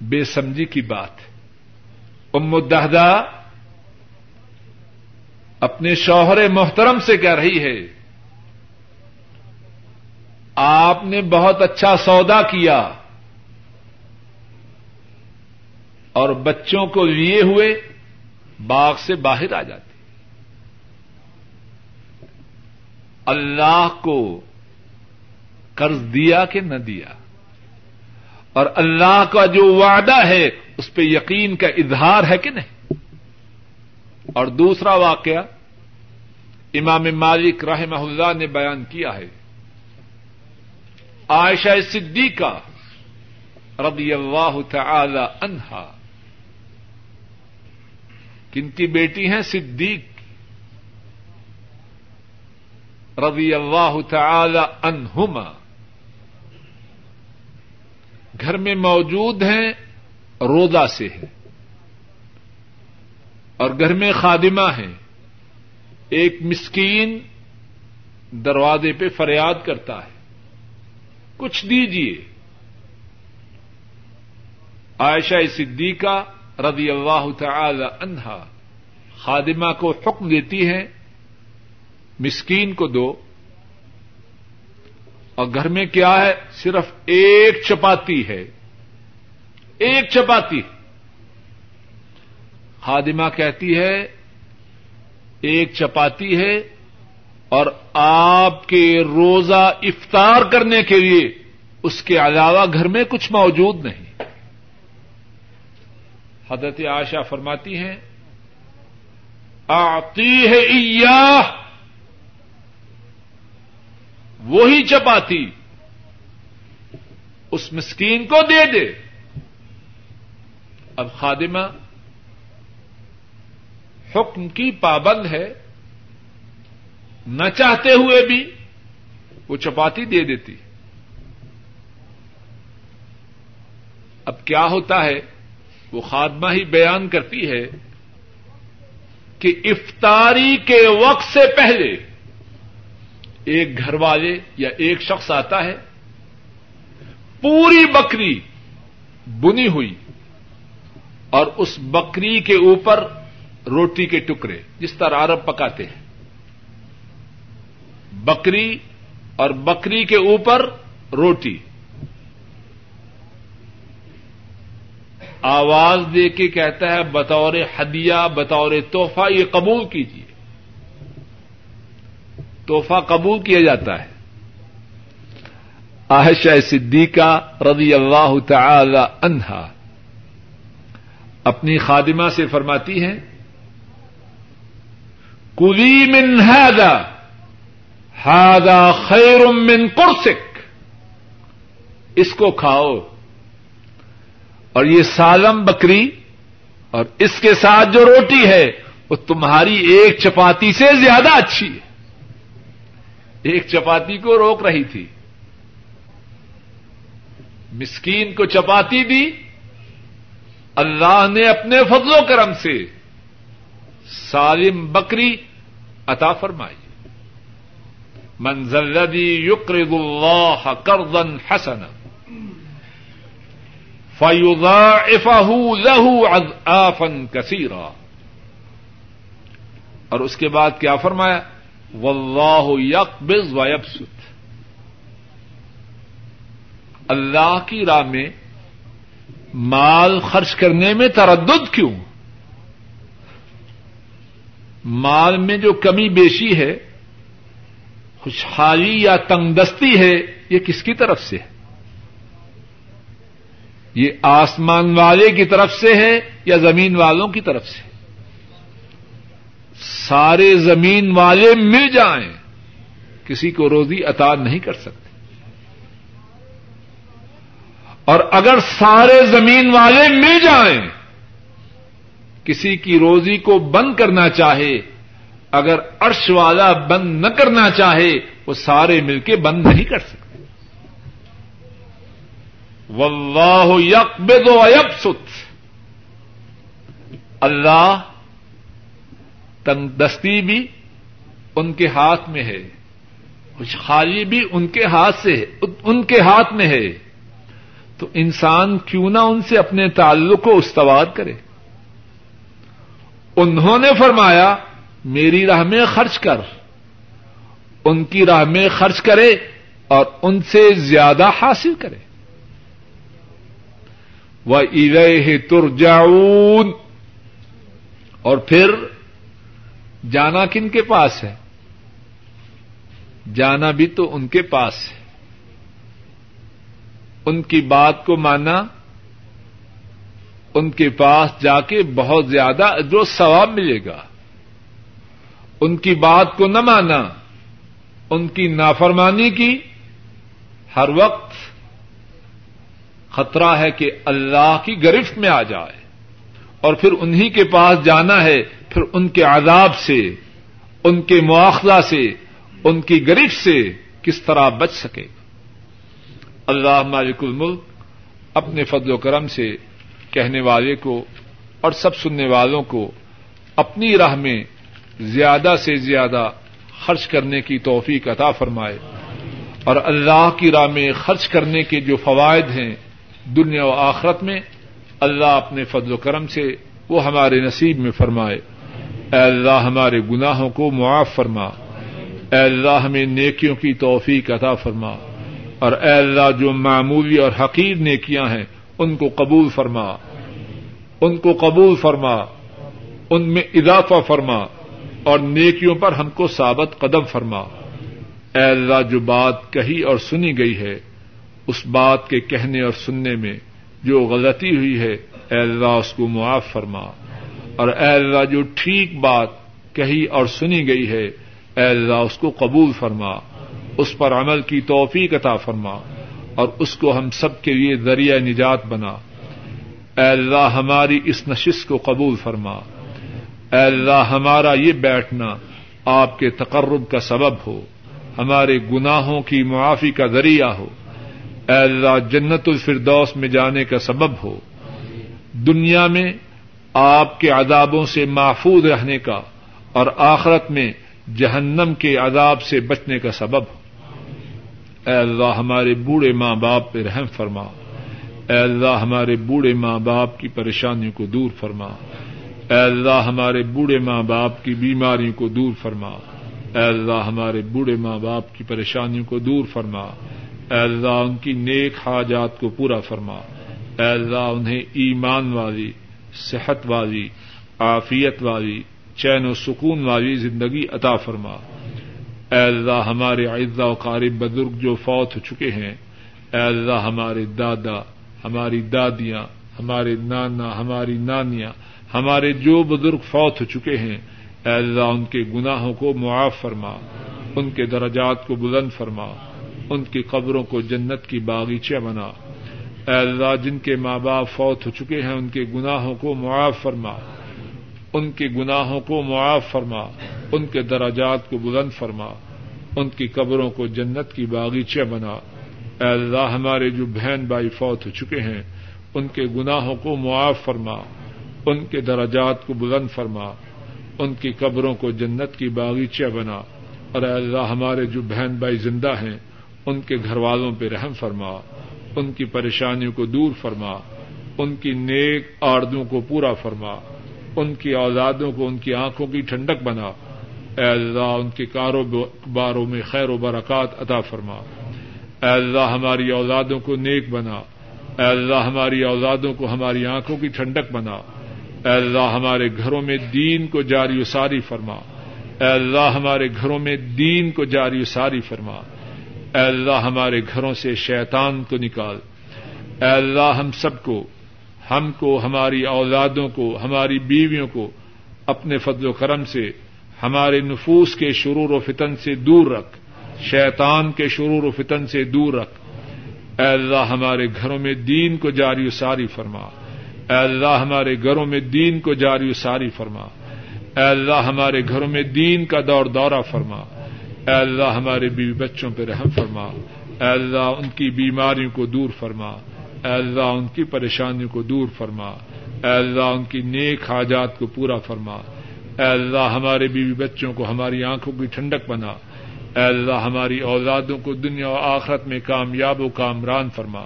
بے سمجھی کی بات۔ ام الدہدا اپنے شوہر محترم سے کہہ رہی ہے، آپ نے بہت اچھا سودا کیا اور بچوں کو لیے ہوئے باغ سے باہر آ جاتے۔ اللہ کو قرض دیا کہ نہ دیا اور اللہ کا جو وعدہ ہے اس پہ یقین کا اظہار ہے کہ نہیں اور دوسرا واقعہ امام مالک رحمہ اللہ نے بیان کیا ہے عائشہ صدیقہ رضی اللہ تعالی عنہا، کن کی بیٹی ہیں؟ صدیق رضی اللہ تعالی عنہما۔ گھر میں موجود ہیں، روزہ سے ہے اور گھر میں خادمہ ہیں۔ ایک مسکین دروازے پہ فریاد کرتا ہے۔ کچھ دیجیے عائشہ صدیقہ رضی اللہ تعالی عنہا خادمہ کو حکم دیتی ہے مسکین کو دو۔ اور گھر میں کیا ہے؟ صرف ایک چپاتی ہے۔ ایک چپاتی۔ خادمہ کہتی ہے، ایک چپاتی ہے اور آپ کے روزہ افطار کرنے کے لیے اس کے علاوہ گھر میں کچھ موجود نہیں۔ حضرت آشا فرماتی ہیں آتی ہے وہی چپاتی، اس مسکین کو دے دے۔ اب خادمہ، حکم کی پابند ہے، نہ چاہتے ہوئے بھی وہ چپاتی دے دیتی۔ اب کیا ہوتا ہے، وہ خادمہ ہی بیان کرتی ہے کہ افطاری کے وقت سے پہلے ایک گھر والے یا ایک شخص آتا ہے، پوری بکری بنی ہوئی اور اس بکری کے اوپر روٹی کے ٹکڑے، جس طرح عرب پکاتے ہیں۔ بکری اور بکری کے اوپر روٹی۔ آواز دے کے کہتا ہے، بطور ہدیہ، بطور تحفہ، یہ قبول کیجیے۔ تحفہ قبول کیا جاتا ہے۔ عائشہ صدیقہ رضی اللہ تعالی عنہا اپنی خادمہ سے فرماتی ہیں، کلی من ہادا ہادا خیر من قرسک اس کو کھاؤ۔ اور یہ سالم بکری اور اس کے ساتھ جو روٹی ہے، وہ تمہاری ایک چپاتی سے زیادہ اچھی ہے۔ ایک چپاتی کو روک رہی تھی۔ مسکین کو چپاتی دی۔ اللہ نے اپنے فضل و کرم سے سالم بکری عطا فرمائی۔ منزلدی یقرض اللہ کردن حسن فیضاعفہ له اضعافا کثیرا۔ اور اس کے بعد کیا فرمایا؟ واللہ یقبض ویبسط اللہ کی راہ میں مال خرچ کرنے میں تردد کیوں؟ مال میں جو کمی بیشی ہے، خوشحالی یا تنگ دستی ہے، یہ کس کی طرف سے ہے؟ یہ آسمان والے کی طرف سے ہے یا زمین والوں کی طرف سے؟ سارے زمین والے مل جائیں کسی کو روزی عطا نہیں کر سکتے اور اگر سارے زمین والے مل جائیں کسی کی روزی کو بند کرنا چاہے اگر عرش والا بند نہ کرنا چاہے وہ سارے مل کے بند نہیں کر سکتے واللہ یقبض و یبسط اللہ تنگ دستی بھی ان کے ہاتھ میں ہے کچھ خالی بھی ان کے ہاتھ سے ان کے ہاتھ میں ہے تو انسان کیوں نہ ان سے اپنے تعلق کو استوار کرے انہوں نے فرمایا میری راہ میں خرچ کر ان کی راہ میں خرچ کرے اور ان سے زیادہ حاصل کرے وہ ارے ترجاؤن اور پھر جانا کن کے پاس ہے؟ جانا بھی تو ان کے پاس ہے۔ ان کی بات کو مانا، ان کے پاس جا کے بہت زیادہ جو ثواب ملے گا۔ ان کی بات کو نہ مانا، ان کی نافرمانی کی۔ ہر وقت خطرہ ہے کہ اللہ کی گرفت میں آ جائے اور پھر انہی کے پاس جانا ہے۔ پھر ان کے عذاب سے، ان کے مواخذہ سے، ان کی گرفت سے کس طرح بچ سکے۔ اللہ مالک الملک، اپنے فضل و کرم سے کہنے والے کو اور سب سننے والوں کو اپنی راہ میں زیادہ سے زیادہ خرچ کرنے کی توفیق عطا فرمائے۔ اور اللہ کی راہ میں خرچ کرنے کے جو فوائد ہیں دنیا و آخرت میں، اللہ اپنے فضل و کرم سے وہ ہمارے نصیب میں فرمائے۔ اے اللہ ہمارے گناہوں کو معاف فرما۔ اے اللہ ہمیں نیکیوں کی توفیق عطا فرما۔ اور اے اللہ جو معمولی اور حقیر نیکیاں ہیں، ان کو قبول فرما۔ ان کو قبول فرما۔ ان میں اضافہ فرما۔ اور نیکیوں پر ہم کو ثابت قدم فرما۔ اے اللہ جو بات کہی اور سنی گئی ہے، اس بات کے کہنے اور سننے میں جو غلطی ہوئی ہے، اے اللہ اس کو معاف فرما۔ اور اے اللہ جو ٹھیک بات کہی اور سنی گئی ہے، اے اللہ اس کو قبول فرما، اس پر عمل کی توفیق عطا فرما اور اس کو ہم سب کے لیے ذریعہ نجات بنا۔ اے اللہ ہماری اس نشست کو قبول فرما۔ اے اللہ ہمارا یہ بیٹھنا آپ کے تقرب کا سبب ہو، ہمارے گناہوں کی معافی کا ذریعہ ہو۔ اے اللہ جنت الفردوس میں جانے کا سبب ہو۔ دنیا میں آپ کے عذابوں سے محفوظ رہنے کا اور آخرت میں جہنم کے عذاب سے بچنے کا سبب اے اللہ، ہمارے بوڑھے ماں باپ پہ رحم فرما۔ اے اللہ، ہمارے بوڑھے ماں باپ کی پریشانیوں کو دور فرما۔ اے اللہ، ہمارے بوڑھے ماں باپ کی بیماریوں کو دور فرما۔ اے اللہ، ہمارے بوڑھے ماں باپ کی پریشانیوں کو دور فرما۔ اے اللہ، ان کی نیک حاجات کو پورا فرما۔ اے اللہ، انہیں ایمان والی صحت والی عافیت والی چین و سکون والی زندگی عطا فرما۔ اے اللہ، ہمارے اعزا و قارب بزرگ جو فوت ہو چکے ہیں، اے اللہ، ہمارے دادا، ہماری دادیاں، ہمارے نانا، ہماری نانیاں، ہمارے جو بزرگ فوت ہو چکے ہیں، اے اللہ، ان کے گناہوں کو معاف فرما، ان کے درجات کو بلند فرما، ان کی قبروں کو جنت کی باغیچہ بنا۔ اے اللہ، جن کے ماں باپ فوت ہو چکے ہیں، ان کے گناہوں کو معاف فرما۔ ان کے گناہوں کو معاف فرما۔ ان کے دراجات کو بلند فرما۔ ان کی قبروں کو جنت کی باغیچہ بنا۔ اے اللہ، ہمارے جو بہن بھائی فوت ہو چکے ہیں، ان کے گناہوں کو معاف فرما۔ ان کے دراجات کو بلند فرما۔ ان کی قبروں کو جنت کی باغیچہ بنا۔ اور اے اللہ، ہمارے جو بہن بھائی زندہ ہیں، ان کے گھر والوں پہ رحم فرما۔ ان کی پریشانیوں کو دور فرما، ان کی نیک آردوں کو پورا فرما، ان کی اولادوں کو ان کی آنکھوں کی ٹھنڈک بنا۔ اے اللہ، ان کے کاروباروں میں خیر و برکات عطا فرما۔ اے اللہ، ہماری اولادوں کو نیک بنا۔ اے اللہ، ہماری اولادوں کو ہماری آنکھوں کی ٹھنڈک بنا۔ اے اللہ، ہمارے گھروں میں دین کو جاری و ساری فرما۔ اے اللہ، ہمارے گھروں میں دین کو جاری و ساری فرما۔ اے اللہ ہمارے گھروں سے شیطان کو نکال۔ اے اللہ ہم سب کو، ہم کو، ہماری اولادوں کو، ہماری بیویوں کو اپنے فضل و کرم سے، ہمارے نفوس کے شرور و فتن سے دور رکھ۔ شیطان کے شرور و فتن سے دور رکھ۔ اے اللہ ہمارے گھروں میں دین کو جاری و ساری فرما۔ اے اللہ ہمارے گھروں میں دین کو جاری و ساری فرما۔ اے اللہ ہمارے گھروں میں دین کا دور دورہ فرما۔ اے اللہ ہمارے بیوی بچوں پہ رحم فرما۔ اے اللہ ان کی بیماریوں کو دور فرما۔ اے اللہ ان کی پریشانیوں کو دور فرما۔ اے اللہ ان کی نیک حاجات کو پورا فرما۔ اے اللہ ہمارے بیوی بچوں کو ہماری آنکھوں کی ٹھنڈک بنا۔ اے اللہ ہماری اولادوں کو دنیا و آخرت میں کامیاب و کامران فرما۔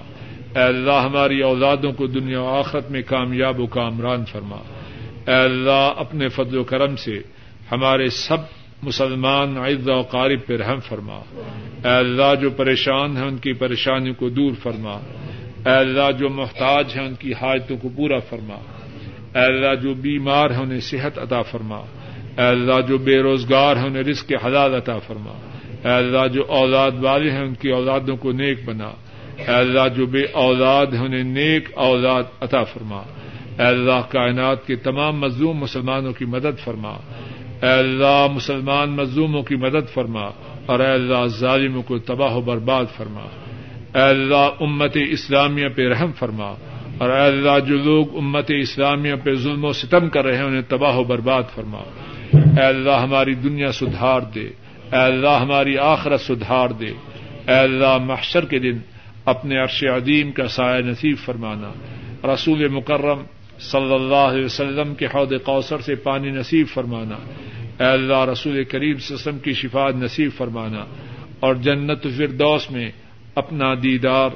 اے اللہ ہماری اولادوں کو دنیا و آخرت میں کامیاب و کامران فرما۔ اے اللہ اپنے فضل و کرم سے ہمارے سب مسلمان عز و قارب پہ رحم فرما۔ اے اللہ جو پریشان ہیں ان کی پریشانیوں کو دور فرما۔ اے اللہ جو محتاج ہیں ان کی حاجتوں کو پورا فرما۔ اے اللہ جو بیمار ہیں انہیں صحت عطا فرما۔ اے اللہ جو بے روزگار ہیں انہیں رزق حلال عطا فرما۔ اے اللہ جو اولاد والے ہیں ان کی اولادوں کو نیک بنا۔ اے اللہ جو بے اولاد ہیں انہیں نیک اولاد عطا فرما۔ اے اللہ کائنات کے تمام مظلوم مسلمانوں کی مدد فرما۔ اے اللہ، مسلمان مظلوموں کی مدد فرما اور اے اللہ، ظالموں کو تباہ و برباد فرما۔ اے اللہ، امت اسلامیہ پہ رحم فرما اور اے اللہ، جو لوگ امت اسلامیہ پہ ظلم و ستم کر رہے ہیں، انہیں تباہ و برباد فرما۔ اے اللہ، ہماری دنیا سدھار دے۔ اے اللہ، ہماری آخرت سدھار دے۔ اے اللہ، محشر کے دن اپنے عرش عدیم کا سایہ نصیب فرمانا۔ رسول مکرم صلی اللہ علیہ وسلم کے حوض کوثر سے پانی نصیب فرمانا۔ اے اللہ رسول کریم وسلم کی شفا نصیب فرمانا۔ اور جنت فردوس میں اپنا دیدار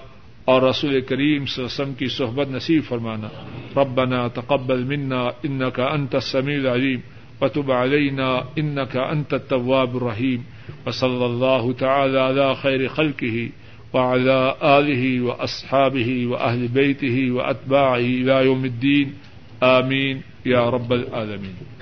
اور رسول کریم صلی وسلم کی صحبت نصیب فرمانا۔ ربنا تقبل منا انك انت السميع العليم وتب علينا انك انت التواب الرحيم وصلى الله تعالى على خير خلقه وعلى آله وأصحابه وأهل بيته وأتباعه إلى يوم الدين. آمين. يا رب العالمين.